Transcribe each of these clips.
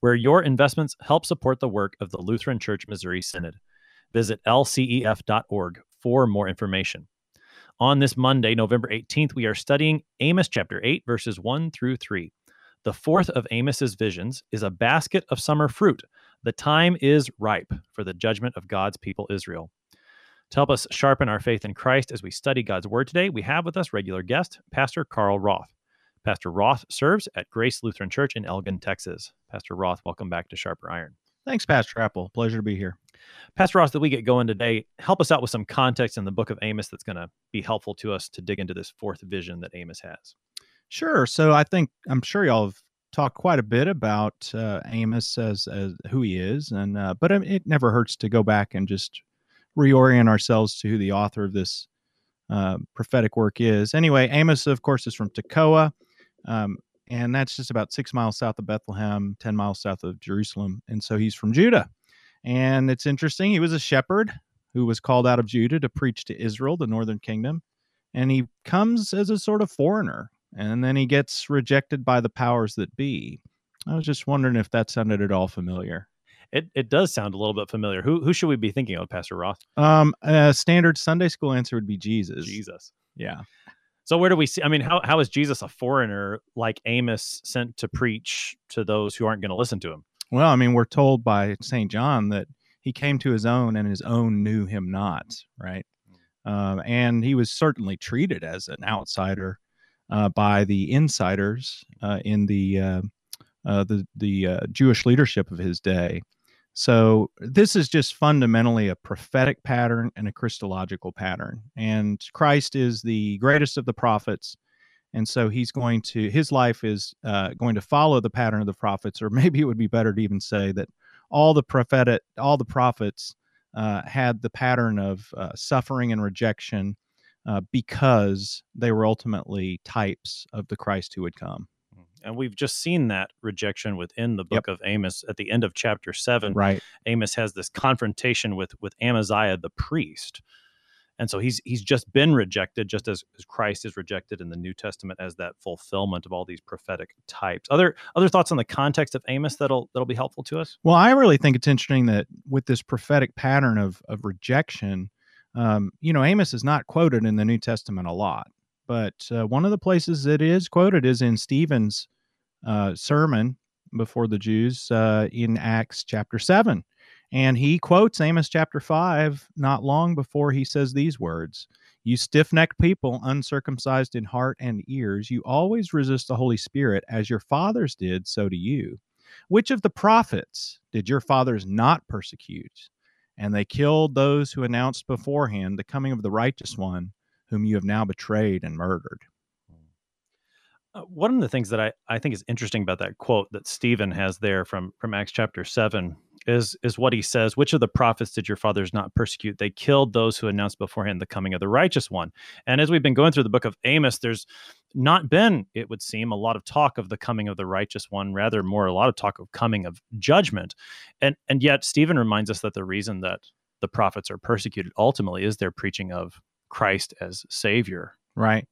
where your investments help support the work of the Lutheran Church Missouri Synod. Visit lcef.org for more information. On this Monday, November 18th, we are studying Amos chapter 8, verses 1 through 3. The fourth of Amos's visions is a basket of summer fruit. The time is ripe for the judgment of God's people Israel. To help us sharpen our faith in Christ as we study God's word today, we have with us regular guest, Pastor Carl Roth. Pastor Roth serves at Grace Lutheran Church in Elgin, Texas. Pastor Roth, welcome back to Sharper Iron. Thanks, Pastor Appel. Pleasure to be here. Pastor Roth, that we get going today, help us out with some context in the book of Amos that's going to be helpful to us to dig into this fourth vision that Amos has. Sure. So I think I'm sure y'all have talked quite a bit about uh, Amos as, as who he is, and uh, but it never hurts to go back and just reorient ourselves to who the author of this uh, prophetic work is. Anyway, Amos, of course, is from Tekoa. Um, and that's just about six miles south of Bethlehem, 10 miles south of Jerusalem. And so he's from Judah. And it's interesting, he was a shepherd who was called out of Judah to preach to Israel, the northern kingdom. And he comes as a sort of foreigner, and then he gets rejected by the powers that be. I was just wondering if that sounded at all familiar. It, it does sound a little bit familiar. Who who should we be thinking of, Pastor Roth? Um, a standard Sunday school answer would be Jesus. Jesus. Yeah. So where do we see? I mean, how how is Jesus a foreigner like Amos sent to preach to those who aren't going to listen to him? Well, I mean, we're told by Saint John that he came to his own, and his own knew him not. Right, uh, and he was certainly treated as an outsider uh, by the insiders uh, in the uh, uh, the the uh, Jewish leadership of his day. So this is just fundamentally a prophetic pattern and a Christological pattern. And Christ is the greatest of the prophets. And so he's going to, his life is uh, going to follow the pattern of the prophets, or maybe it would be better to even say that all the prophetic, all the prophets uh, had the pattern of uh, suffering and rejection uh, because they were ultimately types of the Christ who would come. And we've just seen that rejection within the book yep. of Amos at the end of chapter seven. Right. Amos has this confrontation with with Amaziah the priest. And so he's he's just been rejected, just as, as Christ is rejected in the New Testament as that fulfillment of all these prophetic types. Other other thoughts on the context of Amos that'll that'll be helpful to us? Well, I really think it's interesting that with this prophetic pattern of of rejection, um, you know, Amos is not quoted in the New Testament a lot. But uh, one of the places it is quoted is in Stephen's uh, sermon before the Jews uh, in Acts chapter 7. And he quotes Amos chapter 5 not long before he says these words You stiff necked people, uncircumcised in heart and ears, you always resist the Holy Spirit as your fathers did, so do you. Which of the prophets did your fathers not persecute? And they killed those who announced beforehand the coming of the righteous one whom you have now betrayed and murdered. Uh, one of the things that I, I think is interesting about that quote that Stephen has there from, from Acts chapter 7 is, is what he says Which of the prophets did your fathers not persecute? They killed those who announced beforehand the coming of the righteous one. And as we've been going through the book of Amos, there's not been, it would seem, a lot of talk of the coming of the righteous one, rather more a lot of talk of coming of judgment. And, and yet, Stephen reminds us that the reason that the prophets are persecuted ultimately is their preaching of Christ as Savior. Right.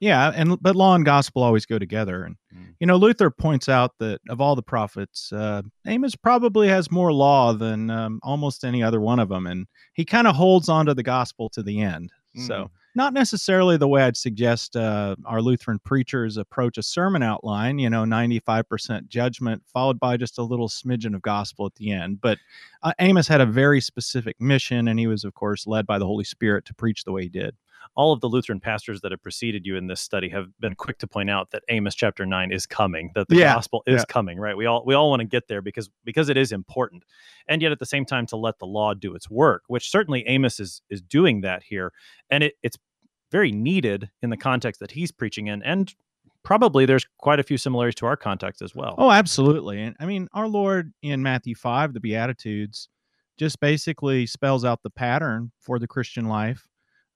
Yeah, and but law and gospel always go together. And mm. you know, Luther points out that of all the prophets, uh, Amos probably has more law than um, almost any other one of them, and he kind of holds on to the gospel to the end. Mm. So not necessarily the way I'd suggest uh, our Lutheran preachers approach a sermon outline, you know, 95% judgment, followed by just a little smidgen of gospel at the end. But uh, Amos had a very specific mission, and he was, of course, led by the Holy Spirit to preach the way he did all of the Lutheran pastors that have preceded you in this study have been quick to point out that Amos chapter 9 is coming, that the yeah, gospel is yeah. coming, right? We all we all want to get there because because it is important. And yet at the same time to let the law do its work, which certainly Amos is is doing that here. And it, it's very needed in the context that he's preaching in and probably there's quite a few similarities to our context as well. Oh, absolutely. And I mean, our Lord in Matthew 5, the Beatitudes, just basically spells out the pattern for the Christian life.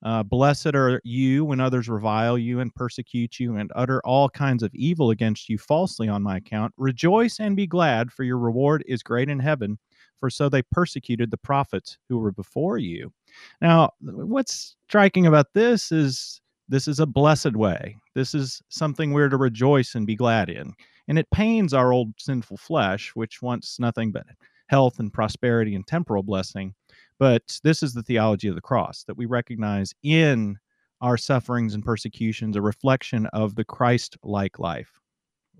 Uh, Blessed are you when others revile you and persecute you and utter all kinds of evil against you falsely on my account. Rejoice and be glad, for your reward is great in heaven, for so they persecuted the prophets who were before you. Now, what's striking about this is this is a blessed way. This is something we're to rejoice and be glad in. And it pains our old sinful flesh, which wants nothing but health and prosperity and temporal blessing. But this is the theology of the cross that we recognize in our sufferings and persecutions a reflection of the Christ like life.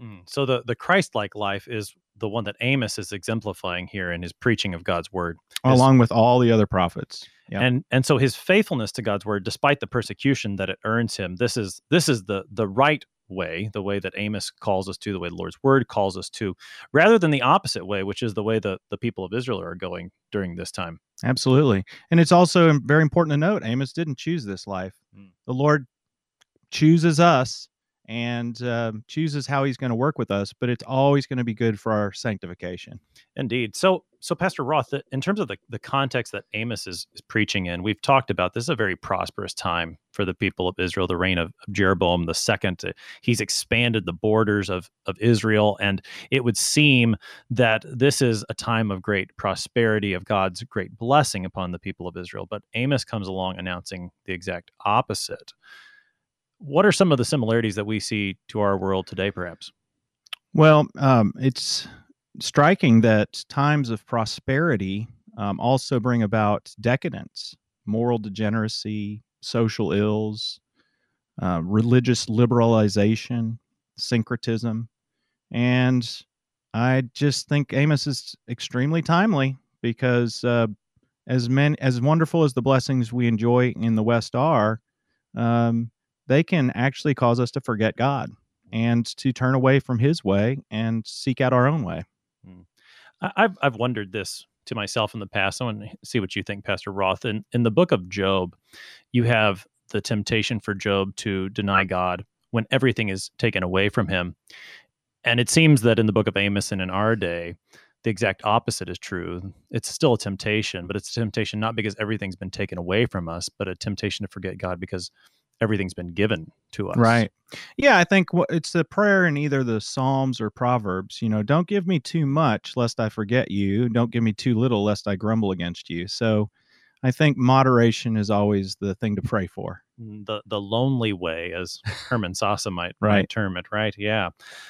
Mm. So the the Christ like life is the one that Amos is exemplifying here in his preaching of God's word, his, along with all the other prophets. Yeah. And and so his faithfulness to God's word, despite the persecution that it earns him, this is this is the the right way, the way that Amos calls us to, the way the Lord's word calls us to, rather than the opposite way, which is the way the, the people of Israel are going during this time. Absolutely. And it's also very important to note Amos didn't choose this life. Mm. The Lord chooses us and uh, chooses how he's going to work with us, but it's always going to be good for our sanctification. Indeed. So, so Pastor Roth, in terms of the, the context that Amos is, is preaching in, we've talked about this is a very prosperous time for the people of Israel, the reign of, of Jeroboam the second. He's expanded the borders of, of Israel, and it would seem that this is a time of great prosperity, of God's great blessing upon the people of Israel. But Amos comes along announcing the exact opposite. What are some of the similarities that we see to our world today, perhaps? Well, um, it's striking that times of prosperity um, also bring about decadence, moral degeneracy, social ills, uh, religious liberalization, syncretism. And I just think Amos is extremely timely because uh, as many as wonderful as the blessings we enjoy in the West are, um, they can actually cause us to forget God and to turn away from His way and seek out our own way. Hmm. I've I've wondered this to myself in the past. I want to see what you think, Pastor Roth. In in the book of Job, you have the temptation for Job to deny God when everything is taken away from him. And it seems that in the book of Amos and in our day, the exact opposite is true. It's still a temptation, but it's a temptation not because everything's been taken away from us, but a temptation to forget God because everything's been given to us. Right. Yeah, I think it's the prayer in either the Psalms or Proverbs. You know, don't give me too much lest I forget you. Don't give me too little lest I grumble against you. So I think moderation is always the thing to pray for. Mm, the the lonely way, as Hermann Sasse might, right. might term it, right? Yeah.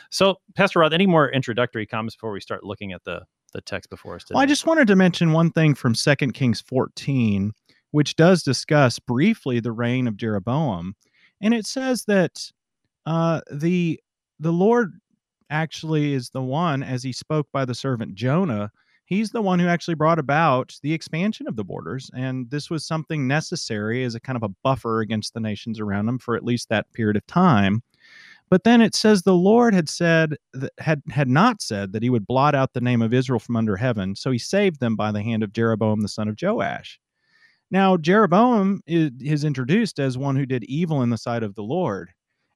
So, Pastor Roth, any more introductory comments before we start looking at the the text before us today? Well, I just wanted to mention one thing from Second Kings 14 which does discuss briefly the reign of Jeroboam, and it says that uh, the the Lord actually is the one, as he spoke by the servant Jonah, he's the one who actually brought about the expansion of the borders, and this was something necessary as a kind of a buffer against the nations around them for at least that period of time. But then it says the Lord had said that had had not said that he would blot out the name of Israel from under heaven, so he saved them by the hand of Jeroboam the son of Joash. Now, Jeroboam is, is, introduced as one who did evil in the sight of the Lord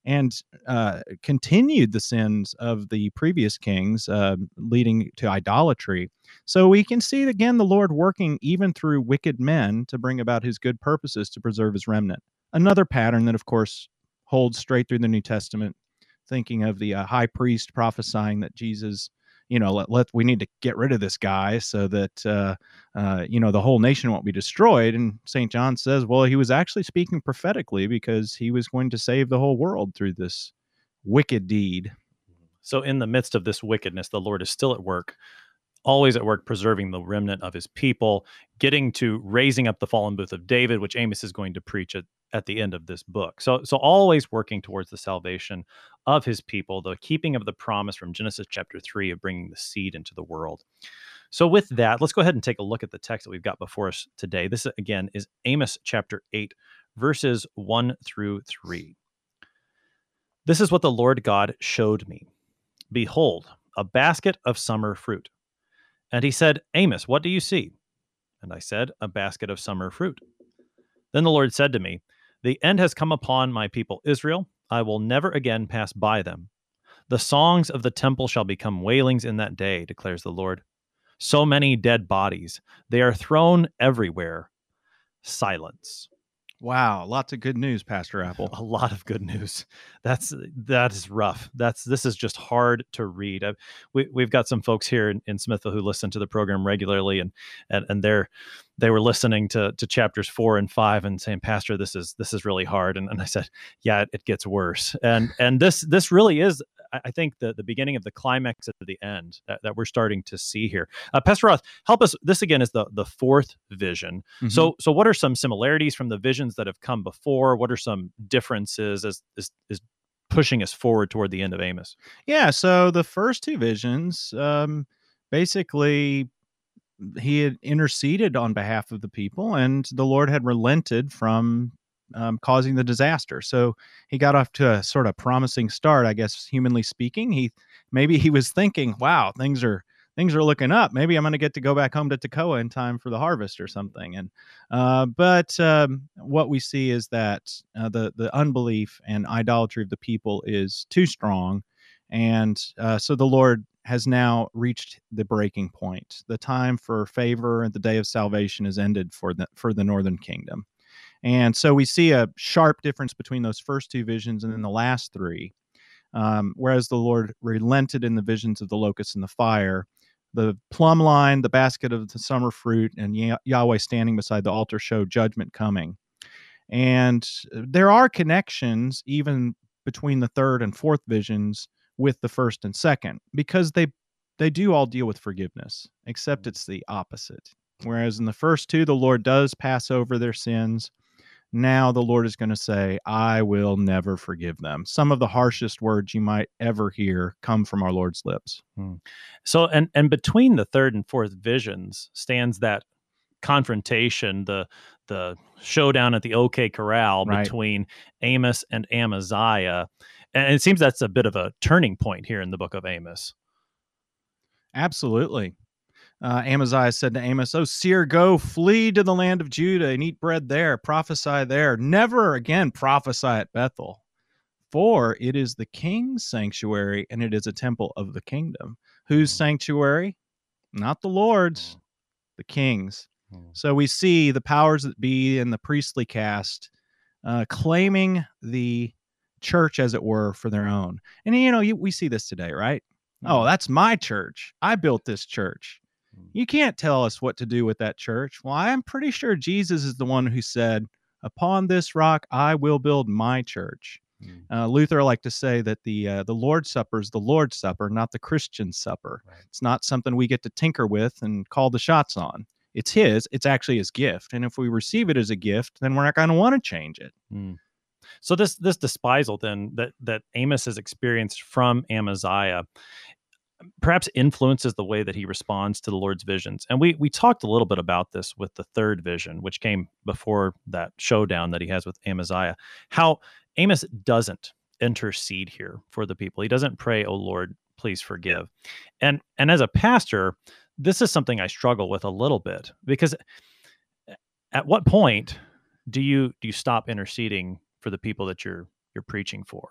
and uh, continued the sins of the previous kings, uh, leading to idolatry. So we can see again the Lord working even through wicked men to bring about his good purposes to preserve his remnant. Another pattern that, of course, holds straight through the New Testament, thinking of the uh, high priest prophesying that Jesus you know let, let we need to get rid of this guy so that uh, uh, you know the whole nation won't be destroyed and st john says well he was actually speaking prophetically because he was going to save the whole world through this wicked deed so in the midst of this wickedness the lord is still at work always at work preserving the remnant of his people, getting to raising up the fallen booth of David, which Amos is going to preach at, at the end of this book. So, so always working towards the salvation of his people, the keeping of the promise from Genesis chapter 3 of bringing the seed into the world. So, with that, let's go ahead and take a look at the text that we've got before us today. This, again, is Amos chapter 8, verses 1 through 3. This is what the Lord God showed me. Behold, a basket of summer fruit. And he said, Amos, what do you see? And I said, A basket of summer fruit. Then the Lord said to me, The end has come upon my people Israel I will never again pass by them. The songs of the temple shall become wailings in that day, declares the Lord. So many dead bodies. They are thrown everywhere. Silence. Wow, lots of good news, Pastor Appel. A lot of good news. That's that is rough. That's this is just hard to read. I, we we've got some folks here in, in Smithville who listen to the program regularly, and and and they're they were listening to to chapters four and five and saying, Pastor, this is this is really hard. And, and I said, Yeah, it, it gets worse. And and this this really is I think the, the beginning of the climax at the end that, that we're starting to see here. Uh, Pastor Roth, help us. This again is the the fourth vision. Mm-hmm. So so what are some similarities from the visions that have come before? What are some differences as is is pushing us forward toward the end of Amos? Yeah. So the first two visions, um, basically he had interceded on behalf of the people and the lord had relented from um, causing the disaster. So he got off to a sort of promising start, I guess, humanly speaking. He maybe he was thinking, "Wow, things are things are looking up. Maybe I'm going to get to go back home to Tekoa in time for the harvest or something." And uh, but um, what we see is that uh, the the unbelief and idolatry of the people is too strong, and uh, so the Lord has now reached the breaking point. The time for favor and the day of salvation is ended for the for the northern kingdom. And so we see a sharp difference between those first two visions and then the last three. Um, whereas the Lord relented in the visions of the locust and the fire, the plumb line, the basket of the summer fruit, and Yahweh standing beside the altar show judgment coming. And there are connections even between the third and fourth visions with the first and second because they they do all deal with forgiveness, except mm. it's the opposite. Whereas in the first two, the Lord does pass over their sins now the Lord is going to say, I will never forgive them. Some of the harshest words you might ever hear come from our Lord's lips. Hmm. So, and, and between the third and fourth visions stands that confrontation, the, the showdown at the OK Corral right. between Amos and Amaziah. And it seems that's a bit of a turning point here in the book of Amos. Absolutely uh, Amaziah said to Amos, Oh, seer, go flee to the land of Judah and eat bread there, prophesy there. Never again prophesy at Bethel, for it is the king's sanctuary and it is a temple of the kingdom. Whose hmm. sanctuary? Not the Lord's, hmm. the king's. Hmm. So we see the powers that be in the priestly caste uh, claiming the church, as it were, for their own. And, you know, you, we see this today, right? Oh, that's my church. I built this church. Mm. You can't tell us what to do with that church. Well, I'm pretty sure Jesus is the one who said, Upon this rock I will build my church. Mm. Uh, Luther liked to say that the uh, the Lord's Supper is the Lord's Supper, not the Christian supper. Right. It's not something we get to tinker with and call the shots on. It's His. It's actually His gift, and if we receive it as a gift, then we're not going to want to change it. Mm. So this this despisal then that that Amos has experienced from Amaziah um, perhaps influences the way that he responds to the Lord's visions. And we we talked a little bit about this with the third vision, which came before that showdown that he has with Amaziah. How Amos doesn't intercede here for the people. He doesn't pray, "Oh Lord, please forgive." And and as a pastor, this is something I struggle with a little bit because eh, at what point do you do you stop interceding for the people that you're you're preaching for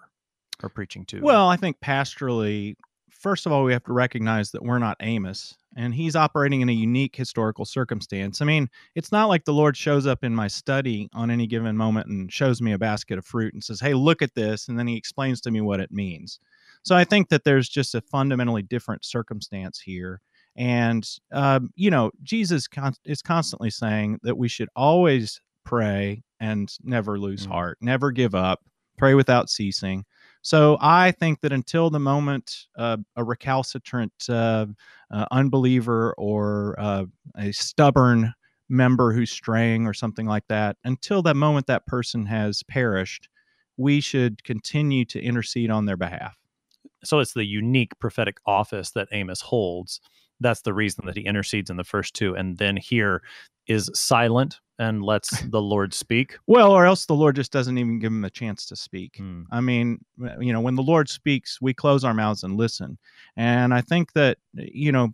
or preaching to? Well, I think pastorally first of all, we have to recognize that we're not Amos, and he's operating in a unique historical circumstance. I mean, it's not like the Lord shows up in my study on any given moment and shows me a basket of fruit and says, Hey, look at this. And then he explains to me what it means. So I think that there's just a fundamentally different circumstance here. And, um, you know, Jesus con- is constantly saying that we should always pray and never lose mm-hmm. heart, never give up, pray without ceasing. So I think that until the moment uh, a recalcitrant uh, uh, unbeliever or uh, a stubborn member who's straying or something like that, until that moment that person has perished, we should continue to intercede on their behalf. So it's the unique prophetic office that Amos holds. That's the reason that he intercedes in the first two. And then here is silent and lets the Lord speak. Well, or else the Lord just doesn't even give him a chance to speak. Mm. I mean, you know, when the Lord speaks, we close our mouths and listen. And I think that, you know,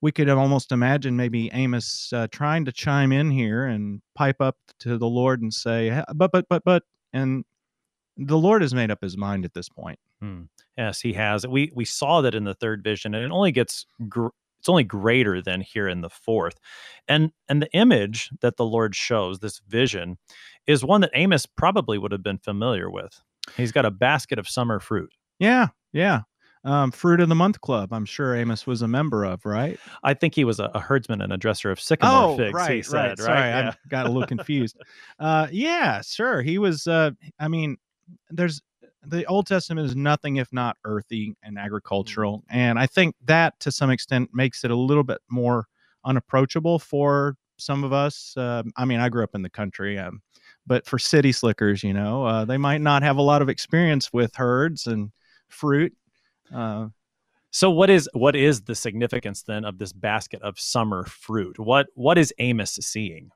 we could almost imagine maybe Amos uh, trying to chime in here and pipe up to the Lord and say, but, but, but, but, and the Lord has made up his mind at this point. Hmm. Yes, he has. We we saw that in the third vision, and it only gets gr- it's only greater than here in the fourth. And and the image that the Lord shows, this vision, is one that Amos probably would have been familiar with. He's got a basket of summer fruit. Yeah, yeah. Um, Fruit of the Month Club. I'm sure Amos was a member of, right? I think he was a, a herdsman and a dresser of sycamore Oh, figs. right, he said, right. right? Sorry, Yeah. I got a little confused. uh, yeah, sure. He was. Uh, I mean, there's the Old Testament is nothing if not earthy and agricultural, and I think that to some extent makes it a little bit more unapproachable for some of us. Um I mean, I grew up in the country, um, but for city slickers, you know, uh, they might not have a lot of experience with herds and fruit. Uh, So what is what is the significance then of this basket of summer fruit? What what is Amos seeing?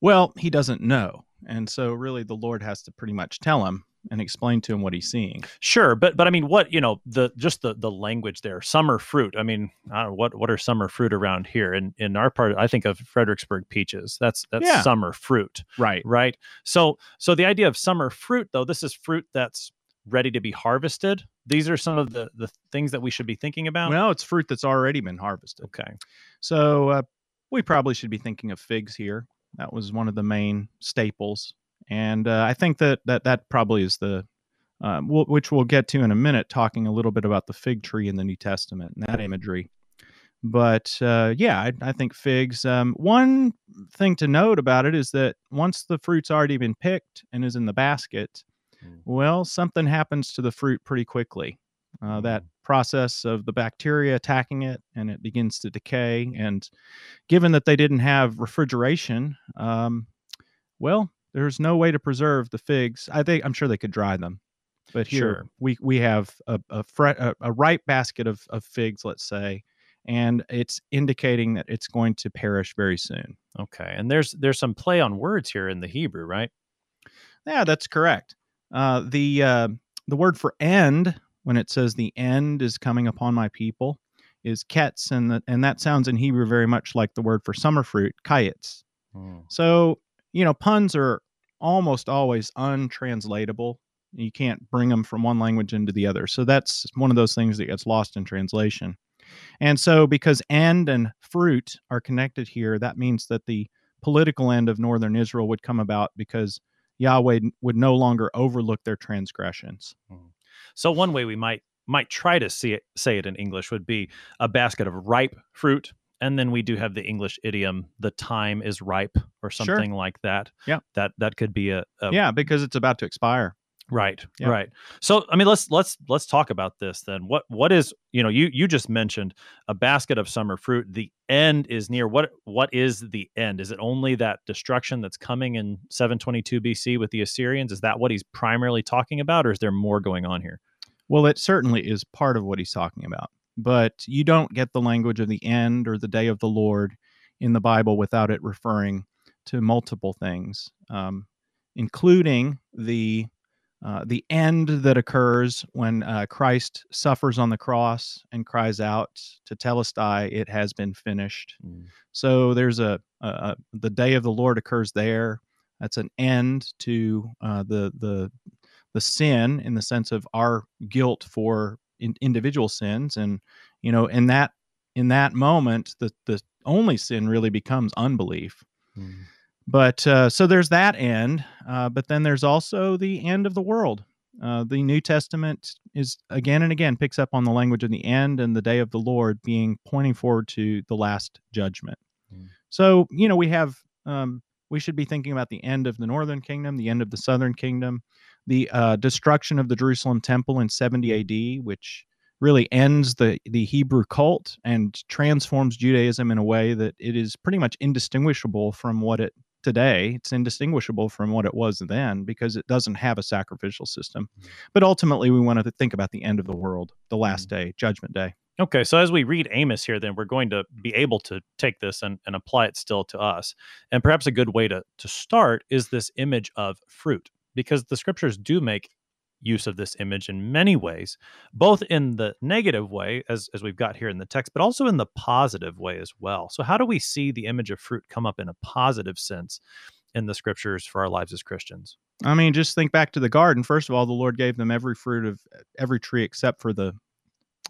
Well, he doesn't know. And so really the Lord has to pretty much tell him and explain to him what he's seeing. Sure, but but I mean, what you know, the just the the language there, summer fruit. I mean, I don't know, what what are summer fruit around here? In in our part, I think of Fredericksburg peaches. That's that's Yeah. summer fruit, Right. right? So so the idea of summer fruit, though, this is fruit that's ready to be harvested. These are some of the the things that we should be thinking about. Well, it's fruit that's already been harvested. okay, So uh, we probably should be thinking of figs here. That was one of the main staples. And uh, I think that, that that probably is the, um, w- which we'll get to in a minute, talking a little bit about the fig tree in the New Testament and that imagery. But uh, yeah, I, I think figs. Um, one thing to note about it is that once the fruit's already been picked and is in the basket, Mm. well, something happens to the fruit pretty quickly. Uh, that process of the bacteria attacking it and it begins to decay. And given that they didn't have refrigeration, um, well, there's no way to preserve the figs. I think I'm sure they could dry them, but here Sure. we we have a a, fre- a a ripe basket of of figs, let's say, and it's indicating that it's going to perish very soon. okay. And there's there's some play on words here in the Hebrew, right? Yeah, that's correct. Uh, the uh, the word for end when it says the end is coming upon my people is ketz, and the, and that sounds in Hebrew very much like the word for summer fruit, kayetz. So you know, puns are almost always untranslatable. You can't bring them from one language into the other. So that's one of those things that gets lost in translation. And so, because end and fruit are connected here, that means that the political end of northern Israel would come about because Yahweh would no longer overlook their transgressions. Hmm. So one way we might might try to see it, say it in English would be a basket of ripe fruit, and then we do have the English idiom "the time is ripe" or Sure. something like that. Yeah. that that could be a, a yeah, because it's about to expire. right, Yeah. right. So I mean, let's let's let's talk about this then. What what is you know you you just mentioned a basket of summer fruit. The end is near. What what is the end? Is it only that destruction that's coming in 722 BC with the Assyrians? Is that what he's primarily talking about, or is there more going on here? Well, it certainly is part of what he's talking about, but you don't get the language of the end or the day of the Lord in the Bible without it referring to multiple things, um, including the uh, the end that occurs when uh, Christ suffers on the cross and cries out Tetelestai, "It has been finished." So there's a, a, a the day of the Lord occurs there. That's an end to uh, the the the sin in the sense of our guilt for in, individual sins, and you know, in that in that moment, the the only sin really becomes unbelief. But uh, so there's that end, uh, but then there's also the end of the world. Uh, the New Testament is again and again picks up on the language of the end and the day of the Lord being pointing forward to the last judgment. Mm. So you know we have um, we should be thinking about the end of the northern kingdom, the end of the southern kingdom, the uh, destruction of the Jerusalem temple in 70 A.D., which really ends the the Hebrew cult and transforms Judaism in a way that it is pretty much indistinguishable from what it today. It's indistinguishable from what it was then because it doesn't have a sacrificial system. Mhm. But ultimately, we want to think about the end of the world, the last day, Judgment Day. Okay, so as we read Amos here, then we're going to be able to take this and, and apply it still to us. And perhaps a good way to, to start is this image of fruit, because the scriptures do make use of this image in many ways, both in the negative way, as, as we've got here in the text, but also in the positive way as well. So, how do we see the image of fruit come up in a positive sense in the scriptures for our lives as Christians? I mean, just think back to the garden. First of all, the Lord gave them every fruit of every tree except for the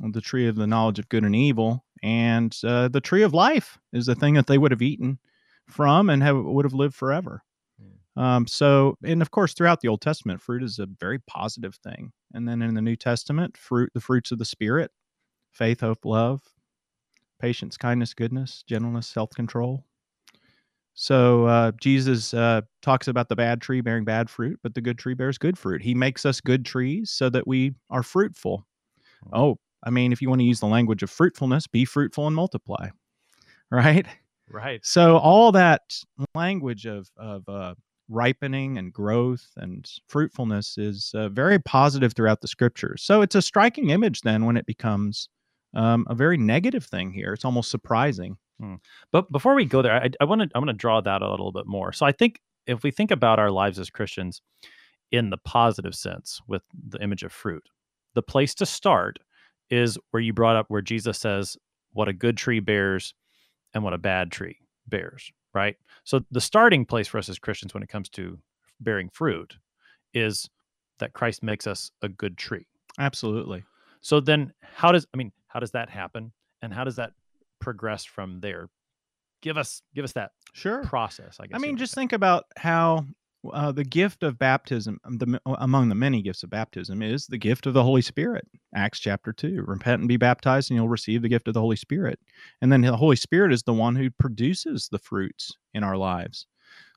the tree of the knowledge of good and evil, and uh, the tree of life is the thing that they would have eaten from and have, would have lived forever. Um, so, and of course, throughout the Old Testament, fruit is a very positive thing. And then in the New Testament, fruit, the fruits of the Spirit, faith, hope, love, patience, kindness, goodness, gentleness, self control. So uh, Jesus uh, talks about the bad tree bearing bad fruit, but the good tree bears good fruit. He makes us good trees so that we are fruitful. Oh, I mean, if you want to use the language of fruitfulness, be fruitful and multiply, right? Right. So all that language of of uh, ripening and growth and fruitfulness is uh, very positive throughout the scriptures. So it's a striking image then when it becomes um, a very negative thing here. It's almost surprising. Hmm. But before we go there, I, want to I want to draw that a little bit more. So I think if we think about our lives as Christians in the positive sense with the image of fruit, the place to start is where you brought up where Jesus says what a good tree bears and what a bad tree bears, right? So the starting place for us as Christians when it comes to bearing fruit is that Christ makes us a good tree. Absolutely. So then how does I mean, how does that happen? And how does that progress from there? Give us give us that Sure. process, I guess. I mean, just think about how uh, the gift of baptism, um, the, among the many gifts of baptism, is the gift of the Holy Spirit. Acts chapter 2 Repent and be baptized, and you'll receive the gift of the Holy Spirit. And then the Holy Spirit is the one who produces the fruits in our lives.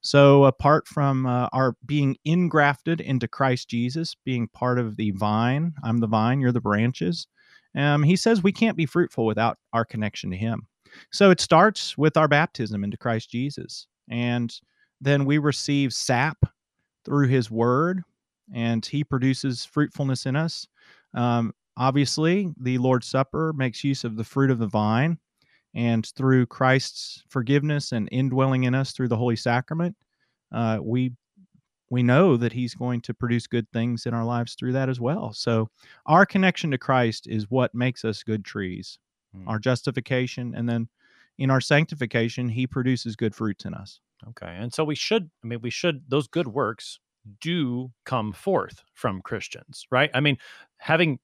So, apart from uh, our being ingrafted into Christ Jesus, being part of the vine, I'm the vine, you're the branches, um, he says we can't be fruitful without our connection to him. So, it starts with our baptism into Christ Jesus. And then we receive sap through his word, and he produces fruitfulness in us. Um, obviously, the Lord's Supper makes use of the fruit of the vine, and through Christ's forgiveness and indwelling in us through the Holy Sacrament, uh, we we know that he's going to produce good things in our lives through that as well. So our connection to Christ is what makes us good trees. Hmm. Our justification and then in our sanctification, he produces good fruits in us. Okay. And so we should, I mean, we should, those good works do come forth from Christians, right? I mean, having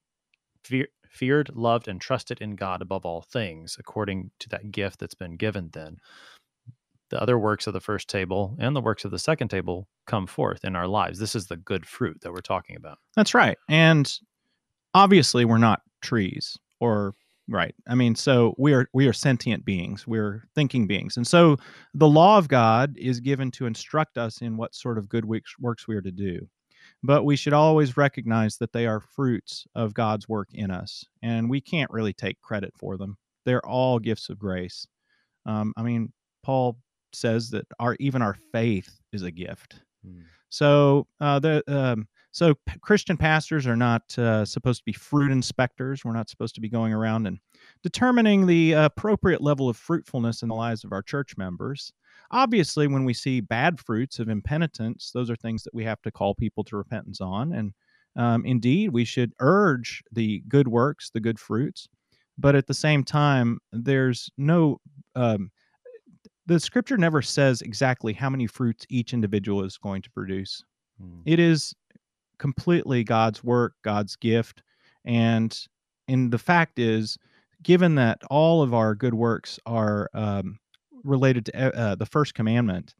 fear, feared, loved, and trusted in God above all things, according to that gift that's been given, then the other works of the first table and the works of the second table come forth in our lives. This is the good fruit that we're talking about. That's right. And obviously we're not trees or right. I mean, so we are we are sentient beings. We're thinking beings. And so the law of God is given to instruct us in what sort of good works we are to do. But we should always recognize that they are fruits of God's work in us, and we can't really take credit for them. They're all gifts of grace. Um, I mean, Paul says that our even our faith is a gift. So uh, the um, so Christian pastors are not uh, supposed to be fruit inspectors. We're not supposed to be going around and determining the appropriate level of fruitfulness in the lives of our church members. Obviously, when we see bad fruits of impenitence, those are things that we have to call people to repentance on. And um, indeed, we should urge the good works, the good fruits. But at the same time, there's no um, the scripture never says exactly how many fruits each individual is going to produce. Mm. It is completely God's work, God's gift, and and the fact is, given that all of our good works are um, related to uh, uh, the first commandment,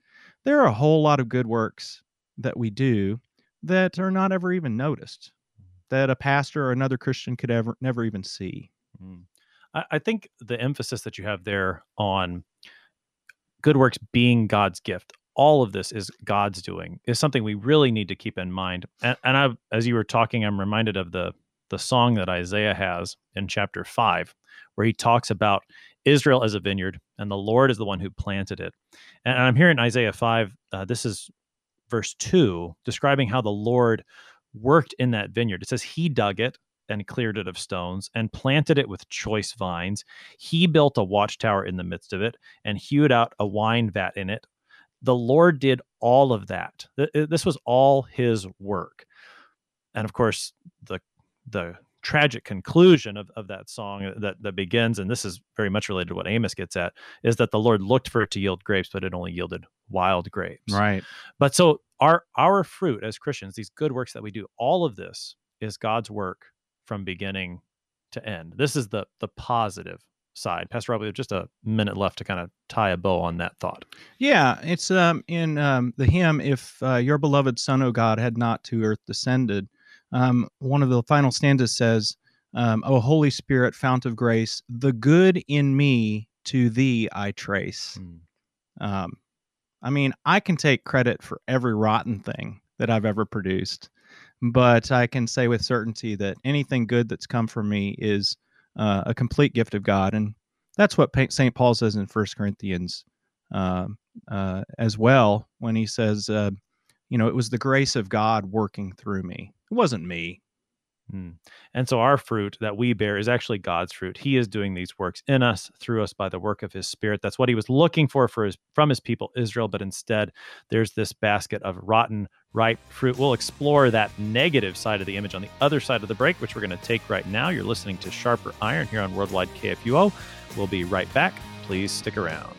there are a whole lot of good works that we do that are not ever even noticed, that a pastor or another Christian could ever never even see. Mm. I, I think the emphasis that you have there on good works being God's gift, all of this is God's doing, is something we really need to keep in mind. And, and I, as you were talking, I'm reminded of the the song that Isaiah has in chapter five, where he talks about Israel as a vineyard and the Lord is the one who planted it. And I'm here in Isaiah five. Uh, this is verse two, describing how the Lord worked in that vineyard. It says he dug it and cleared it of stones and planted it with choice vines. He built a watchtower in the midst of it and hewed out a wine vat in it. The Lord did all of that. Uh, This was all his work. And of course, the the tragic conclusion of, of that song that, that begins, and this is very much related to what Amos gets at, is that the Lord looked for it to yield grapes, but it only yielded wild grapes. Right. But so our our fruit as Christians, these good works that we do, all of this is God's work from beginning to end. This is the the positive side. Pastor Roth, we have just a minute left to kind of tie a bow on that thought. Yeah, it's um, in um, the hymn, If uh, Your Beloved Son, O God, had not to earth descended. Um, one of the final stanzas says, um, O Holy Spirit, fount of grace, the good in me to thee I trace. Mm. Um, I mean, I can take credit for every rotten thing that I've ever produced, but I can say with certainty that anything good that's come from me is uh, a complete gift of God, and that's what Saint Paul says in First Corinthians um, uh, as well when he says, uh, "You know, it was the grace of God working through me. It wasn't me." Mm. And so our fruit that we bear is actually God's fruit. He is doing these works in us, through us by the work of his spirit. That's what he was looking for for his from his people Israel, but instead there's this basket of rotten ripe fruit. We'll explore that negative side of the image on the other side of the break, which we're going to take right now. You're listening to Sharper Iron here on Worldwide KFUO. We'll be right back. Please stick around.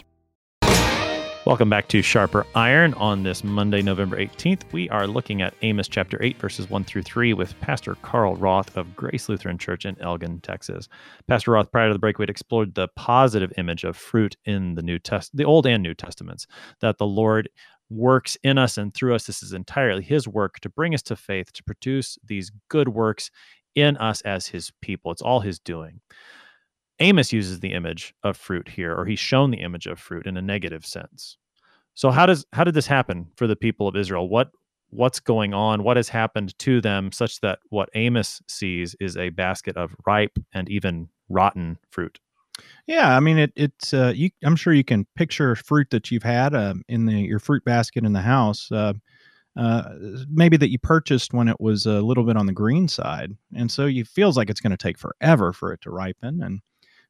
Welcome back to Sharper Iron on this Monday, November 18th. We are looking at Amos chapter 8, verses 1 through 3 with Pastor Carl Roth of Grace Lutheran Church in Elgin, Texas. Pastor Roth, prior to the break, we'd explored the positive image of fruit in the New Test, the Old and New Testaments, that the Lord works in us and through us. This is entirely His work to bring us to faith, to produce these good works in us as His people. It's all His doing. Amos uses the image of fruit here, or he's shown the image of fruit in a negative sense. So how does how did this happen for the people of Israel? What what's going on? What has happened to them such that what Amos sees is a basket of ripe and even rotten fruit? Yeah, I mean it. It's uh, you. I'm sure you can picture fruit that you've had um, in the your fruit basket in the house. Uh, uh, maybe that you purchased when it was a little bit on the green side, and so you feels like it's going to take forever for it to ripen. And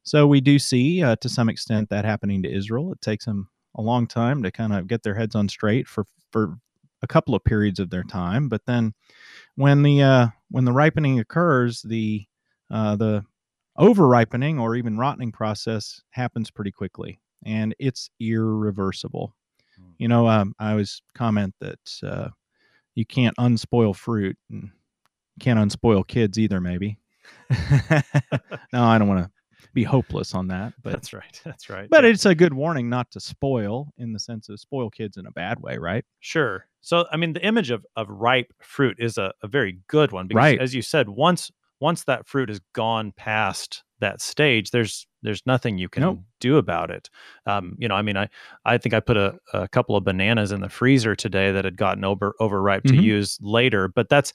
so we do see, uh, to some extent, that happening to Israel. It takes them a long time to kind of get their heads on straight for for a couple of periods of their time, but then when the uh, when the ripening occurs, the uh, the over ripening or even rotting process happens pretty quickly, and it's irreversible. You know, um, I always comment that uh, you can't unspoil fruit, and can't unspoil kids either. Maybe. no, I don't want to be hopeless on that, but That's right. That's right. but Yeah. it's a good warning not to spoil in the sense of spoil kids in a bad way, right? Sure. So, I mean, the image of, of ripe fruit is a, a very good one because, Right. as you said, once once that fruit has gone past that stage, there's there's nothing you can Nope. do about it. Um, you know, I mean, I I think I put a, a couple of bananas in the freezer today that had gotten over overripe to Mhm. use later, but that's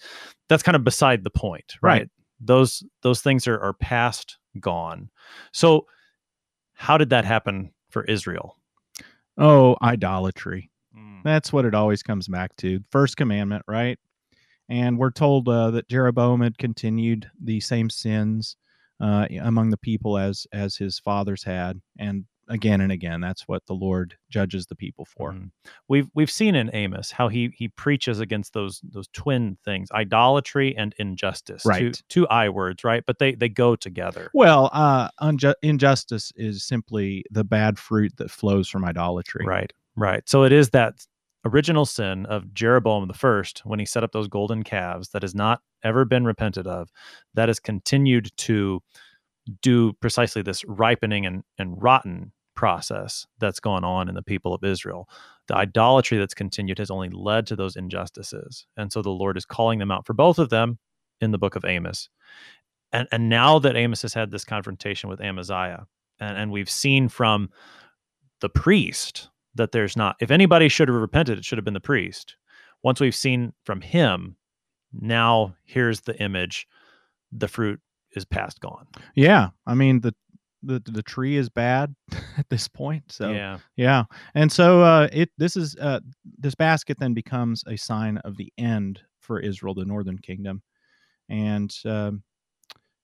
that's kind of beside the point, right? Right. Those those things are are past, gone. So, how did that happen for Israel? Oh, idolatry. That's what it always comes back to. First commandment, right? And we're told uh, that Jeroboam had continued the same sins uh, among the people as as his fathers had, and again and again, that's what the Lord judges the people for. Mhm. We've we've seen in Amos how he he preaches against those those twin things, idolatry and injustice. Two, Right. two I words, right? But they they go together. Well, uh, unju- injustice is simply the bad fruit that flows from idolatry. Right. Right. So it is that original sin of Jeroboam the first when he set up those golden calves that has not ever been repented of, that has continued to do precisely this ripening and, and rotten process that's gone on in the people of Israel. The idolatry that's continued has only led to those injustices. And so the Lord is calling them out for both of them in the book of Amos. And and now that Amos has had this confrontation with Amaziah, and, and we've seen from the priest that there's not if anybody should have repented, it should have been the priest. Once we've seen from him, now here's the image. The fruit is past gone. Yeah, I mean the the the tree is bad at this point. So yeah. yeah, and so uh, it this is uh, this basket then becomes a sign of the end for Israel, the northern kingdom, and um,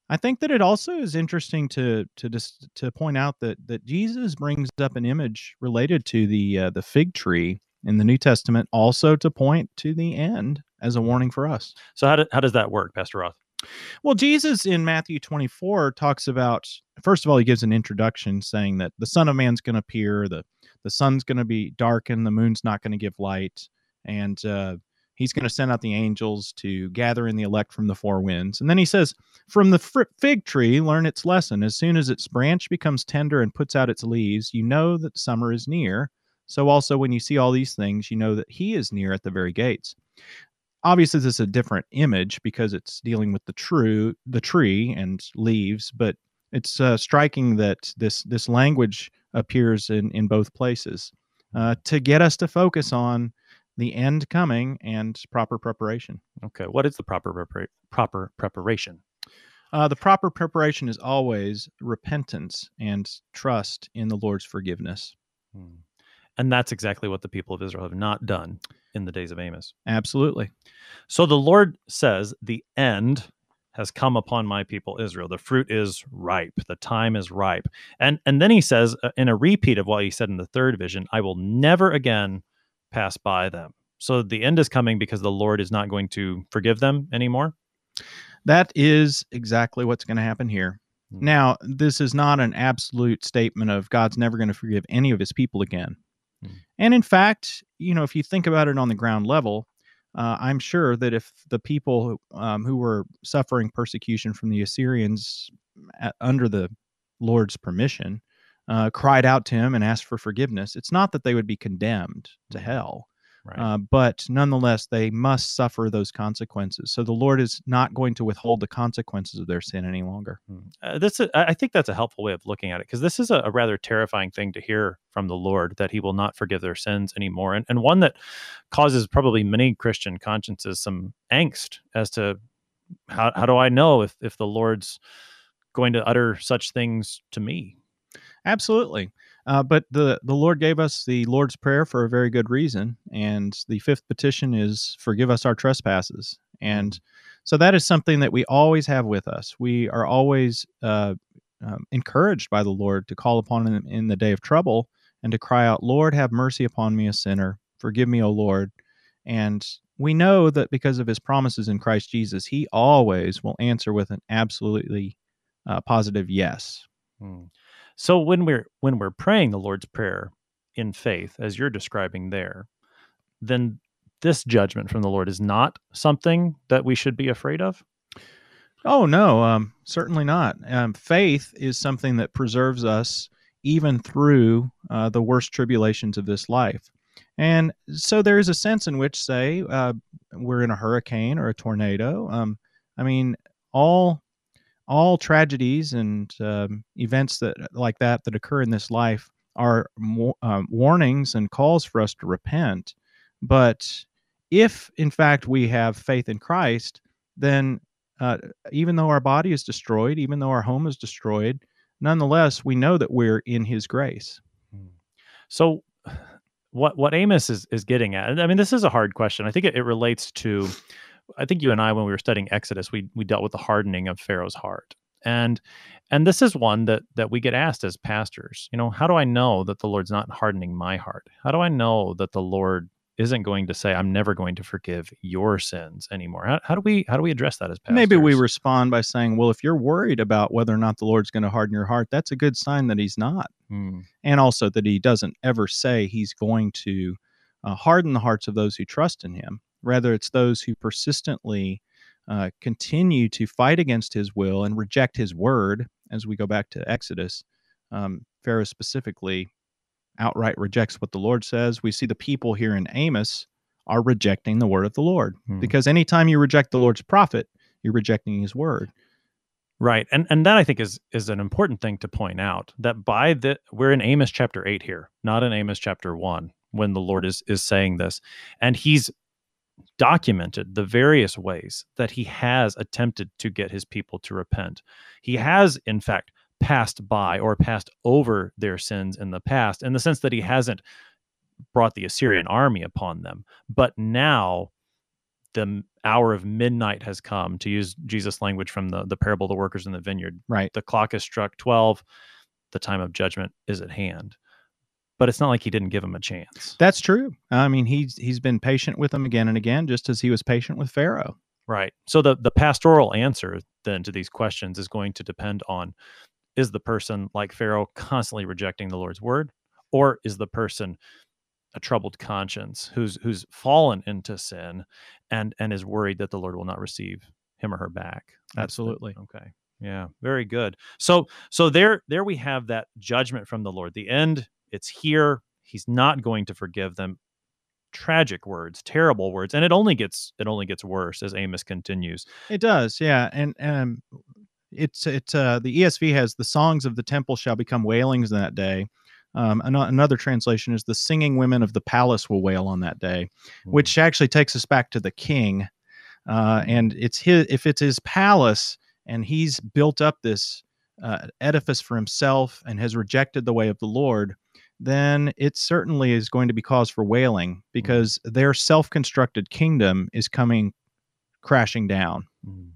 I think that it also is interesting to to just to point out that that Jesus brings up an image related to the uh, the fig tree in the New Testament, also to point to the end as a warning for us. So how do, how does that work, Pastor Roth? Well, Jesus in Matthew 24 talks about first of all, he gives an introduction saying that the Son of Man's going to appear, the the sun's going to be darkened, the moon's not going to give light, and uh, he's going to send out the angels to gather in the elect from the four winds. And then he says, From the fig tree, learn its lesson. As soon as its branch becomes tender and puts out its leaves, you know that summer is near. So also, when you see all these things, you know that he is near at the very gates obviously this is a different image because it's dealing with the true the tree and leaves but it's uh, striking that this this language appears in in both places uh, to get us to focus on the end coming and proper preparation. Okay what is the proper prepara- proper preparation? Uh, the proper preparation is always repentance and trust in the lord's forgiveness. Hmm. And that's exactly what the people of israel have not done in the days of Amos. Absolutely. So the Lord says, The end has come upon my people Israel. The fruit is ripe. The time is ripe. And and then he says uh, in a repeat of what he said in the third vision, I will never again pass by them. So the end is coming because the Lord is not going to forgive them anymore. That is exactly what's going to happen here. Hmm. Now, this is not an absolute statement of God's never going to forgive any of his people again. Mm. And in fact, you know, if you think about it on the ground level, uh, I'm sure that if the people um, who were suffering persecution from the Assyrians at, under the Lord's permission uh, cried out to him and asked for forgiveness, it's not that they would be condemned to hell. Right. Uh, but nonetheless, they must suffer those consequences. So the Lord is not going to withhold the consequences of their sin any longer. Hmm. Uh, that's a, I think that's a helpful way of looking at it because this is a, a, rather terrifying thing to hear from the Lord that He will not forgive their sins anymore, and and one that causes probably many Christian consciences some angst as to how how do I know if if the Lord's going to utter such things to me? Absolutely. Uh, but the, the Lord gave us the Lord's Prayer for a very good reason. And the fifth petition is forgive us our trespasses. And so that is something that we always have with us. We are always uh, um, encouraged by the Lord to call upon Him in the day of trouble and to cry out, Lord, have mercy upon me, a sinner. Forgive me, O Lord. And we know that because of His promises in Christ Jesus, He always will answer with an absolutely uh, positive yes. Hmm. So when we're when we're praying the Lord's prayer in faith as you're describing there, then this judgment from the Lord is not something that we should be afraid of? Oh no, um, certainly not. Um, faith is something that preserves us even through uh, the worst tribulations of this life. And so there is a sense in which, say, uh, we're in a hurricane or a tornado. Um, I mean, all all tragedies and um, events that like that that occur in this life are um, warnings and calls for us to repent. But if in fact we have faith in Christ, then uh, even though our body is destroyed, even though our home is destroyed, nonetheless we know that we're in His grace. Hmm. So, what what Amos is is getting at? I mean, this is a hard question. I think it, it relates to I think you and I, when we were studying Exodus, we we dealt with the hardening of Pharaoh's heart, and and this is one that that we get asked as pastors. You know, how do I know that the Lord's not hardening my heart? How do I know that the Lord isn't going to say, "I'm never going to forgive your sins anymore"? How, how do we how do we address that as pastors? Maybe we respond by saying, "Well, if you're worried about whether or not the Lord's going to harden your heart, that's a good sign that He's not, hmm. and also that He doesn't ever say He's going to." Uh, harden the hearts of those who trust in him. Rather, it's those who persistently uh, continue to fight against his will and reject his word. As we go back to Exodus, um, Pharaoh specifically outright rejects what the Lord says. We see the people here in Amos are rejecting the word of the Lord hmm. because anytime you reject the Lord's prophet, you're rejecting his word. Right. And and that I think is is an important thing to point out that by the we're in Amos chapter 8 here, not in Amos chapter 1 when the Lord is is saying this. And he's documented the various ways that he has attempted to get his people to repent. He has, in fact, passed by or passed over their sins in the past, in the sense that he hasn't brought the Assyrian army upon them. But now the hour of midnight has come, to use Jesus' language from the, the parable of the workers in the vineyard. Right. The clock has struck 12, the time of judgment is at hand. But it's not like he didn't give him a chance. That's true. I mean, he's he's been patient with him again and again, just as he was patient with Pharaoh. Right. So the the pastoral answer then to these questions is going to depend on is the person like Pharaoh constantly rejecting the Lord's word, or is the person a troubled conscience who's who's fallen into sin and and is worried that the Lord will not receive him or her back. That's Absolutely. okay. Yeah, very good. So so there there we have that judgment from the Lord. The end, it's here. He's not going to forgive them. Tragic words, terrible words, and it only gets it only gets worse as Amos continues. It does, yeah, and um, it's it's uh the ESV has the songs of the temple shall become wailings in that day. Um, another translation is the singing women of the palace will wail on that day, which actually takes us back to the king, uh, and it's his if it's his palace and he's built up this uh, edifice for himself and has rejected the way of the Lord. Then it certainly is going to be cause for wailing because their self-constructed kingdom is coming crashing down. Mm.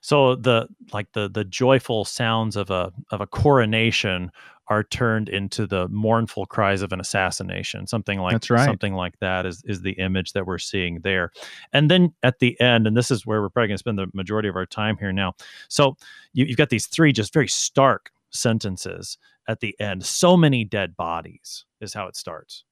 So the like the the joyful sounds of a of a coronation are turned into the mournful cries of an assassination. Something like That's right. something like that is is the image that we're seeing there. And then at the end, and this is where we're probably going to spend the majority of our time here now. So you, you've got these three just very stark sentences at the end. So many dead bodies is how it starts.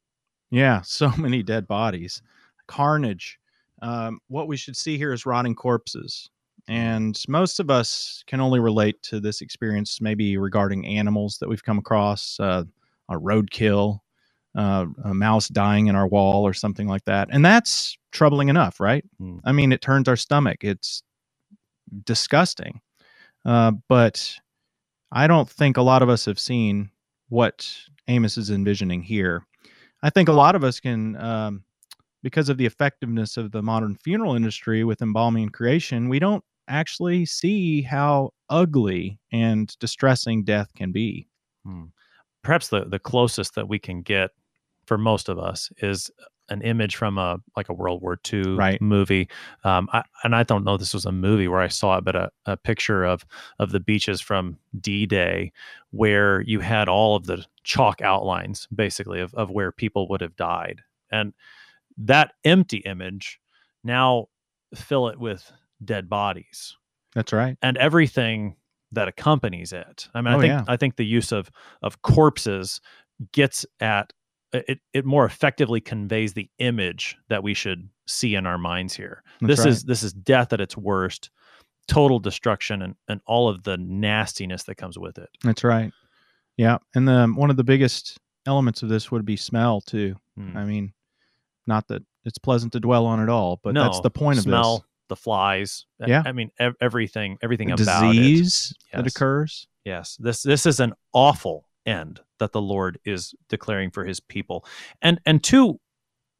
Yeah, so many dead bodies, carnage. Um, what we should see here is rotting corpses. And most of us can only relate to this experience maybe regarding animals that we've come across, uh, a roadkill, uh, a mouse dying in our wall, or something like that. And that's troubling enough, right? Mm. I mean, it turns our stomach. It's disgusting. Uh, but I don't think a lot of us have seen what Amos is envisioning here. I think a lot of us can, um, because of the effectiveness of the modern funeral industry with embalming and cremation, we don't actually see how ugly and distressing death can be. Hmm. Perhaps the the closest that we can get for most of us is an image from a like a World War II Right. movie. Um, I, and I don't know this was a movie where I saw it, but a, a picture of of the beaches from D Day, where you had all of the chalk outlines, basically of of where people would have died, and that empty image now fill it with dead bodies That's right. and everything that accompanies it. I mean, I Oh, think yeah. I think the use of of corpses gets at it. It more effectively conveys the image that we should see in our minds here. That's this right. is this is death at its worst, total destruction, and and all of the nastiness that comes with it. That's right. Yeah, and the one of the biggest elements of this would be smell too. Hmm. I mean, not that it's pleasant to dwell on at all, but that's the point of smell, this. the flies. Yeah. I mean ev- everything everything The about it. disease that occurs. Yes, this this is an awful end that the Lord is declaring for His people, and and two,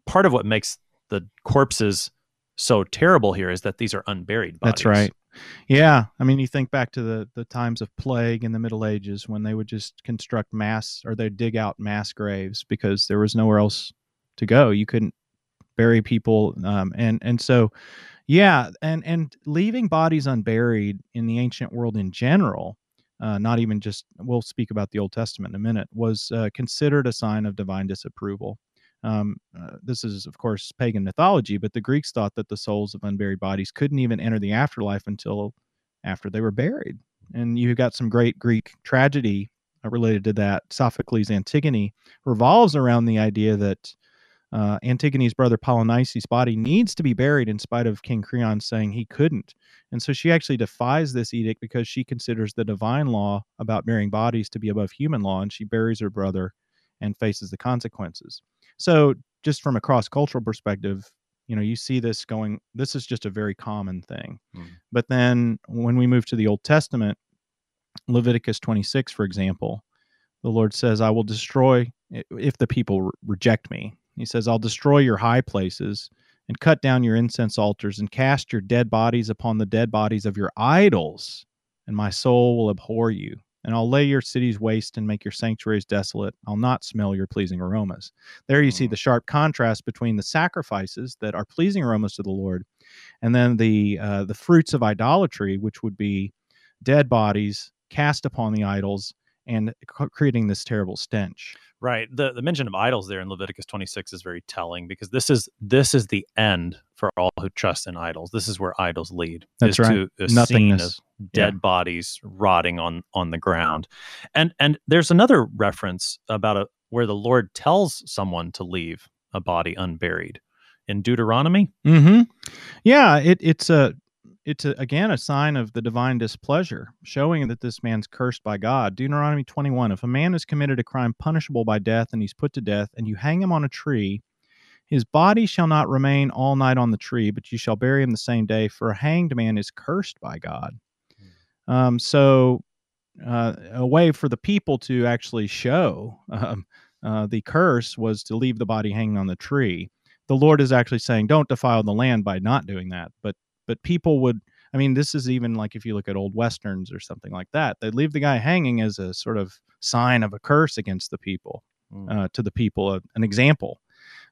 part of what makes the corpses so terrible here is that these are unburied bodies. That's right. Yeah, I mean, you think back to the the times of plague in the Middle Ages when they would just construct mass or they'd dig out mass graves because there was nowhere else to go. You couldn't bury people, um, and and so yeah, and and leaving bodies unburied in the ancient world in general, uh, not even just we'll speak about the Old Testament in a minute, was uh, considered a sign of divine disapproval. Um, uh, this is, of course, pagan mythology, but the Greeks thought that the souls of unburied bodies couldn't even enter the afterlife until after they were buried. And you've got some great Greek tragedy uh, related to that. Sophocles' Antigone revolves around the idea that uh, Antigone's brother Polynices' body needs to be buried in spite of King Creon saying he couldn't. And so she actually defies this edict because she considers the divine law about burying bodies to be above human law, and she buries her brother and faces the consequences. So, just from a cross cultural perspective, you know, you see this going, this is just a very common thing. Mm. But then when we move to the Old Testament, Leviticus 26, for example, the Lord says, I will destroy if the people re- reject me. He says, I'll destroy your high places and cut down your incense altars and cast your dead bodies upon the dead bodies of your idols, and my soul will abhor you. and I'll lay your cities waste and make your sanctuaries desolate. I'll not smell your pleasing aromas. There you see Mm. the sharp contrast between the sacrifices that are pleasing aromas to the Lord, and then the uh, the fruits of idolatry, which would be dead bodies cast upon the idols and creating this terrible stench. Right. The the mention of idols there in Leviticus 26 is very telling because this is this is the end for all who trust in idols. This is where idols lead. That's is right. To a scene Nothingness. of dead bodies rotting on on the ground. And and there's another reference about a where the Lord tells someone to leave a body unburied in Deuteronomy. Mm-hmm. Yeah, it, it's a it's a, again a sign of the divine displeasure, showing that this man's cursed by God. Deuteronomy 21: If a man has committed a crime punishable by death, and he's put to death, and you hang him on a tree, his body shall not remain all night on the tree, but you shall bury him the same day. For a hanged man is cursed by God. Um, so, uh, a way for the people to actually show um, uh, the curse was to leave the body hanging on the tree the Lord is actually saying, "Don't defile the land by not doing that." But but people would. I mean, this is even like if you look at old westerns or something like that. They'd leave the guy hanging as a sort of sign of a curse against the people, Mm. uh, to the people, uh, an example.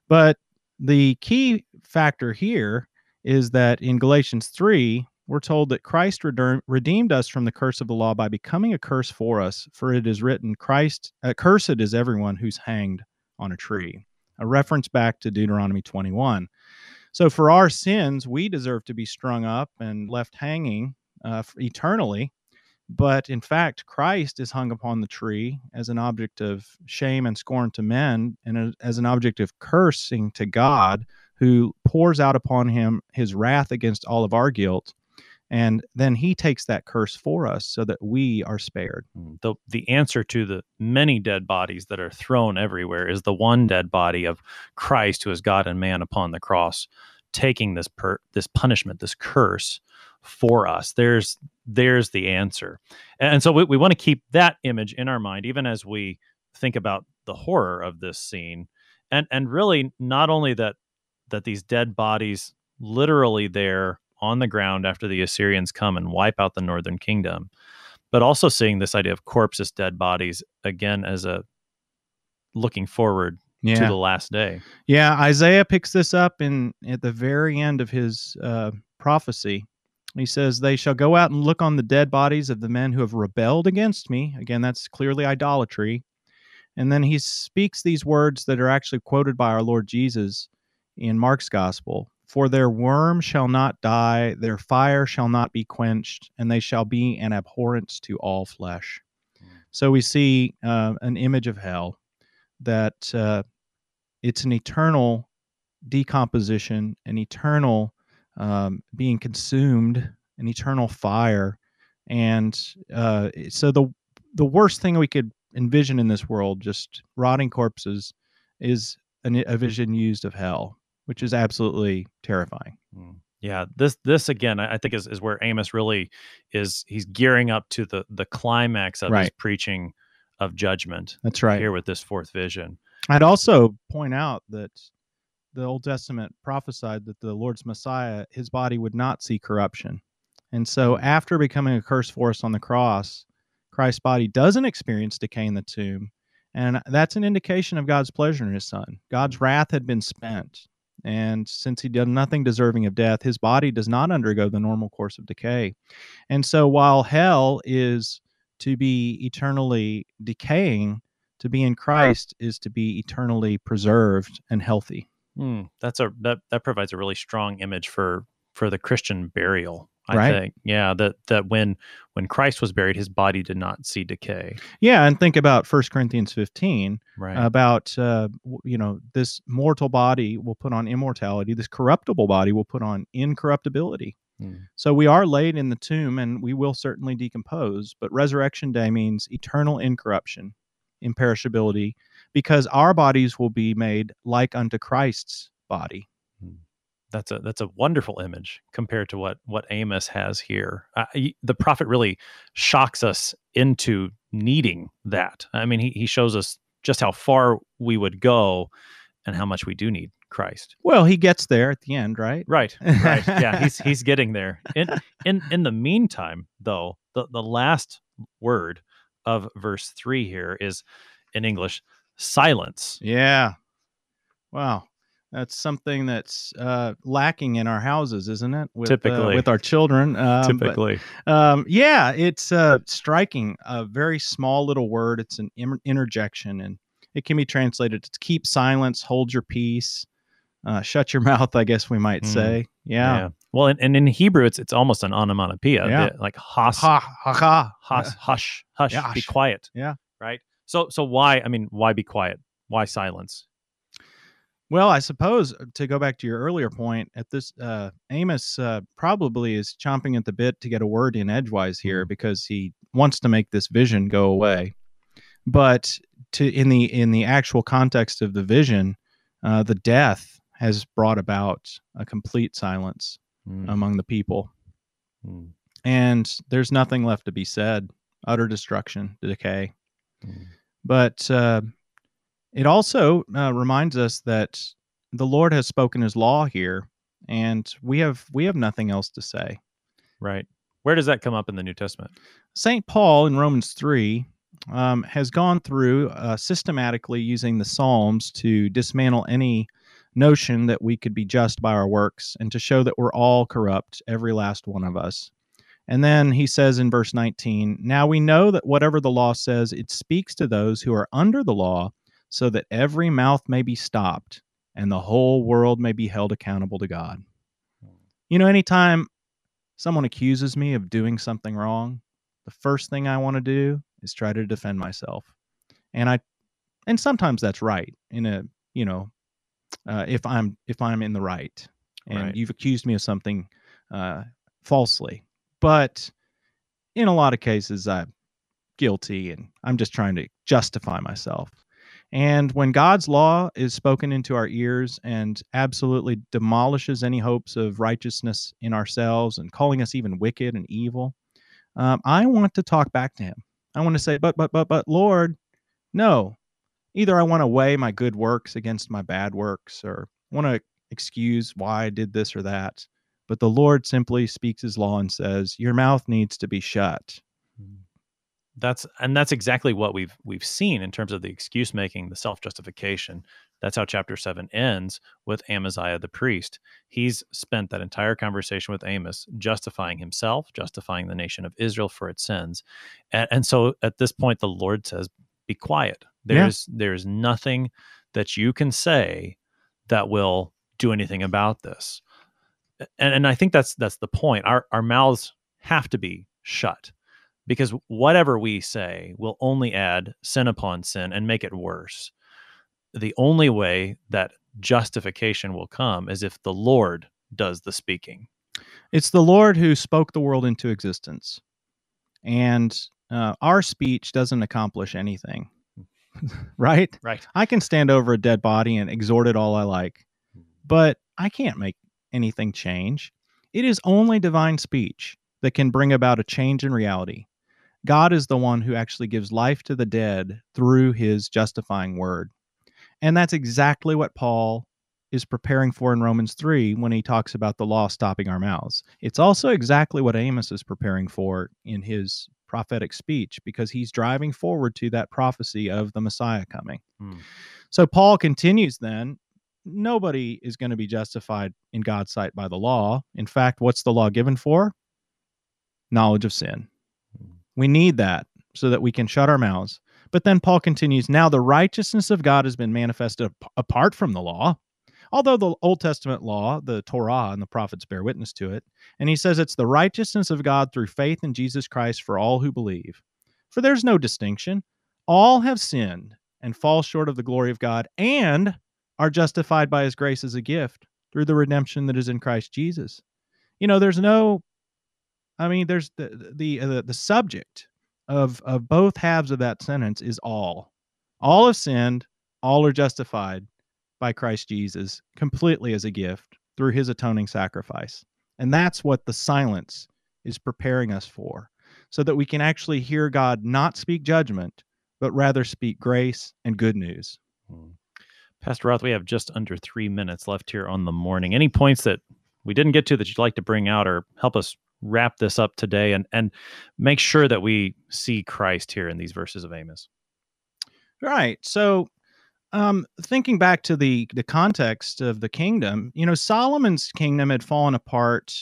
But the key factor here is that in Galatians three, we're told that Christ redeemed us from the curse of the law by becoming a curse for us. For it is written, "Christ, uh, cursed is everyone who's hanged on a tree." a reference back to Deuteronomy 21. So for our sins, we deserve to be strung up and left hanging uh, eternally. But in fact, Christ is hung upon the tree as an object of shame and scorn to men, and as- as an object of cursing to God, who pours out upon him his wrath against all of our guilt. And then he takes that curse for us so that we are spared. Mm, The the answer to the many dead bodies that are thrown everywhere is the one dead body of Christ who is God and man upon the cross taking this per, this punishment this curse for us. There's there's the answer. And so we, we want to keep that image in our mind even as we think about the horror of this scene. And and really not only that that these dead bodies literally there on the ground after the Assyrians come and wipe out the northern kingdom but also seeing this idea of corpses, dead bodies again as a looking forward to the last day. Yeah, Isaiah picks this up in at the very end of his uh, prophecy. He says, "They shall go out and look on the dead bodies of the men who have rebelled against me." Again, that's clearly idolatry. And then he speaks these words that are actually quoted by our Lord Jesus in Mark's gospel. For their worm shall not die, their fire shall not be quenched, and they shall be an abhorrence to all flesh. Mm. So we see uh, an image of hell that uh, it's an eternal decomposition, an eternal um, being consumed, an eternal fire, and uh, so the the worst thing we could envision in this world, just rotting corpses, is an, a vision used of hell, which is absolutely terrifying. Mm. Yeah, this this again, I think is, is where Amos really is. He's gearing up to the the climax of his preaching of judgment That's right. here with this fourth vision. I'd also point out that the Old Testament prophesied that the Lord's Messiah, his body would not see corruption. And so, after becoming a curse for us on the cross, Christ's body doesn't experience decay in the tomb. And that's an indication of God's pleasure in his son. God's wrath had been spent. And since he did nothing deserving of death, his body does not undergo the normal course of decay. And so, while hell is to be eternally decaying, to be in Christ is to be eternally preserved and healthy. Hmm, that's a that that provides a really strong image for for the Christian burial. I Right. think, yeah, that that when when Christ was buried, his body did not see decay. Yeah, and think about 1 Corinthians 15 Right. about uh, you know this mortal body will put on immortality, this corruptible body will put on incorruptibility. Hmm. So we are laid in the tomb and we will certainly decompose, but resurrection day means eternal incorruption, imperishability, because our bodies will be made like unto Christ's body. That's a that's a wonderful image compared to what what Amos has here. Uh, he- the prophet really shocks us into needing that. I mean, he he shows us just how far we would go and how much we do need Christ. Well, he gets there at the end, right? Right. Right. yeah, he's he's getting there. In in in the meantime, though, the the last word of verse 3 here is in English silence. Yeah. Wow. That's something that's uh, lacking in our houses, isn't it? With, uh, Typically. with our children. Um, but, Typically. um, yeah, it's uh, striking. A very small little word. It's an interjection, and it can be translated to keep silence, hold your peace, uh, shut your mouth. I guess we might Mm. say. Yeah. Well, and, and in Hebrew, it's it's almost an onomatopoeia. Yeah. the- like has, Ha ha ha. hush, hush, hush, Yeah, be quiet. Yeah. Right. So, so why? I mean, why be quiet? Why silence? Well, I suppose uh, to go back to your earlier point, at this uh, Amos uh, probably is chomping at the bit to get a word in edgewise here Mhm. because he wants to make this vision go away. But to in the in the actual context of the vision, uh, the death has brought about a complete silence Mm, among the people, mm, and there's nothing left to be said. Utter destruction, decay. mm. But uh, it also uh, reminds us that the Lord has spoken His law here, and we have we have nothing else to say. Right. Where does that come up in the New Testament? Saint Paul in Romans three um, has gone through uh, systematically using the Psalms to dismantle any notion that we could be just by our works, and to show that we're all corrupt, every last one of us. And then he says in verse 19, Now we know that whatever the law says, it speaks to those who are under the law, so that every mouth may be stopped and the whole world may be held accountable to God. You know, anytime someone accuses me of doing something wrong, the first thing I want to do is try to defend myself. And I, and sometimes that's right in a, you know, uh, if I'm if I'm in the right, and Right. you've accused me of something uh, falsely, but in a lot of cases I'm guilty, and I'm just trying to justify myself. And when God's law is spoken into our ears and absolutely demolishes any hopes of righteousness in ourselves and calling us even wicked and evil, um, I want to talk back to Him. I want to say, but, but, but, but, Lord, no. Either I want to weigh my good works against my bad works or want to excuse why I did this or that. But the Lord simply speaks His law and says, Your mouth needs to be shut. That's and that's exactly what we've we've seen in terms of the excuse making, the self justification. That's how chapter seven ends with Amaziah the priest. He's spent that entire conversation with Amos justifying himself, justifying the nation of Israel for its sins, and, and so at this point the Lord says, "Be quiet. Yeah. There's there's nothing that you can say that will do anything about this." And and I think that's that's the point. Our our mouths have to be shut because whatever we say will only add sin upon sin and make it worse. The only way that justification will come is if the Lord does the speaking. It's the Lord who spoke the world into existence. And uh, our speech doesn't accomplish anything, right? Right. I can stand over a dead body and exhort it all I like, but I can't make anything change. It is only divine speech that can bring about a change in reality. God is the one who actually gives life to the dead through his justifying word. And that's exactly what Paul is preparing for in Romans 3 when he talks about the law stopping our mouths. It's also exactly what Amos is preparing for in his prophetic speech because he's driving forward to that prophecy of the Messiah coming. Hmm. So Paul continues then nobody is going to be justified in God's sight by the law. In fact, what's the law given for? Knowledge of sin. We need that so that we can shut our mouths. But then Paul continues now the righteousness of God has been manifested apart from the law. Although the Old Testament law, the Torah, and the prophets bear witness to it. And he says it's the righteousness of God through faith in Jesus Christ for all who believe. For there's no distinction. All have sinned and fall short of the glory of God and are justified by his grace as a gift through the redemption that is in Christ Jesus. You know, there's no I mean, there's the the uh, the, the subject of of both halves of that sentence is all. All have sinned, all are justified by Christ Jesus completely as a gift through his atoning sacrifice. And that's what the silence is preparing us for, so that we can actually hear God not speak judgment, but rather speak grace and good news. Hmm. Pastor Roth, we have just under three minutes left here on the morning. Any points that we didn't get to that you'd like to bring out or help us wrap this up today and and make sure that we see Christ here in these verses of Amos. Right. So um, thinking back to the the context of the kingdom, you know, Solomon's kingdom had fallen apart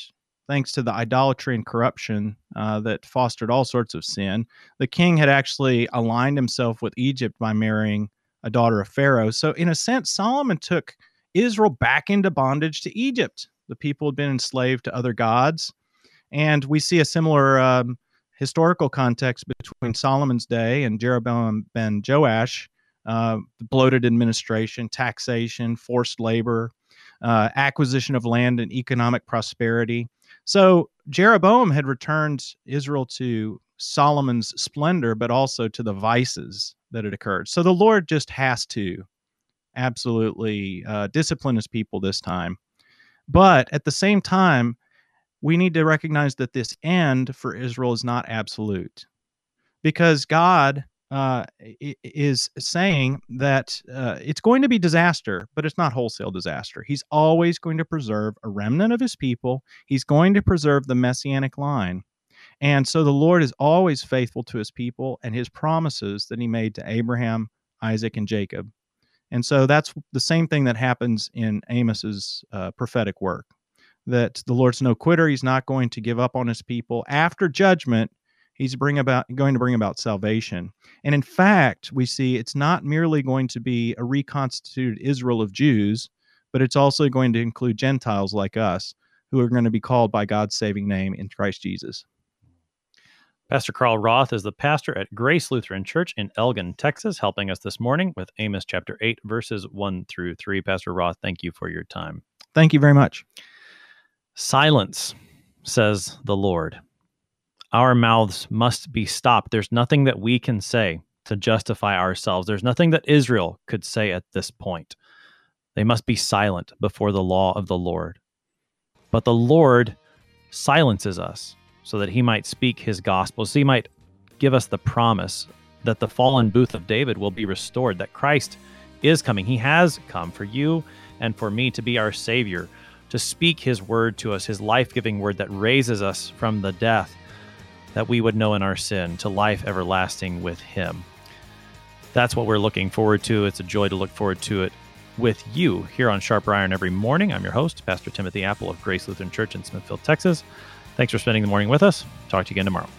thanks to the idolatry and corruption uh, that fostered all sorts of sin. The king had actually aligned himself with Egypt by marrying a daughter of Pharaoh. So, in a sense, Solomon took Israel back into bondage to Egypt. The people had been enslaved to other gods. And we see a similar um, historical context between Solomon's day and Jeroboam ben Joash, uh, bloated administration, taxation, forced labor, uh, acquisition of land and economic prosperity. So Jeroboam had returned Israel to Solomon's splendor, but also to the vices that had occurred. So the Lord just has to absolutely uh, discipline his people this time. But at the same time, we need to recognize that this end for Israel is not absolute because God uh, is saying that uh, it's going to be disaster, but it's not wholesale disaster. He's always going to preserve a remnant of his people, he's going to preserve the messianic line. And so the Lord is always faithful to his people and his promises that he made to Abraham, Isaac, and Jacob. And so that's the same thing that happens in Amos's uh, prophetic work that the Lord's no quitter. He's not going to give up on his people. After judgment, he's bring about going to bring about salvation. And in fact, we see it's not merely going to be a reconstituted Israel of Jews, but it's also going to include Gentiles like us who are going to be called by God's saving name in Christ Jesus. Pastor Carl Roth is the pastor at Grace Lutheran Church in Elgin, Texas, helping us this morning with Amos chapter 8, verses 1 through 3. Pastor Roth, thank you for your time. Thank you very much. Silence, says the Lord. Our mouths must be stopped. There's nothing that we can say to justify ourselves. There's nothing that Israel could say at this point. They must be silent before the law of the Lord. But the Lord silences us so that he might speak his gospel, so he might give us the promise that the fallen booth of David will be restored, that Christ is coming. He has come for you and for me to be our Savior, to speak his word to us, his life giving word that raises us from the death that we would know in our sin to life everlasting with him. That's what we're looking forward to. It's a joy to look forward to it with you here on Sharper Iron every morning. I'm your host, Pastor Timothy Appel of Grace Lutheran Church in Smithfield, Texas. Thanks for spending the morning with us. Talk to you again tomorrow.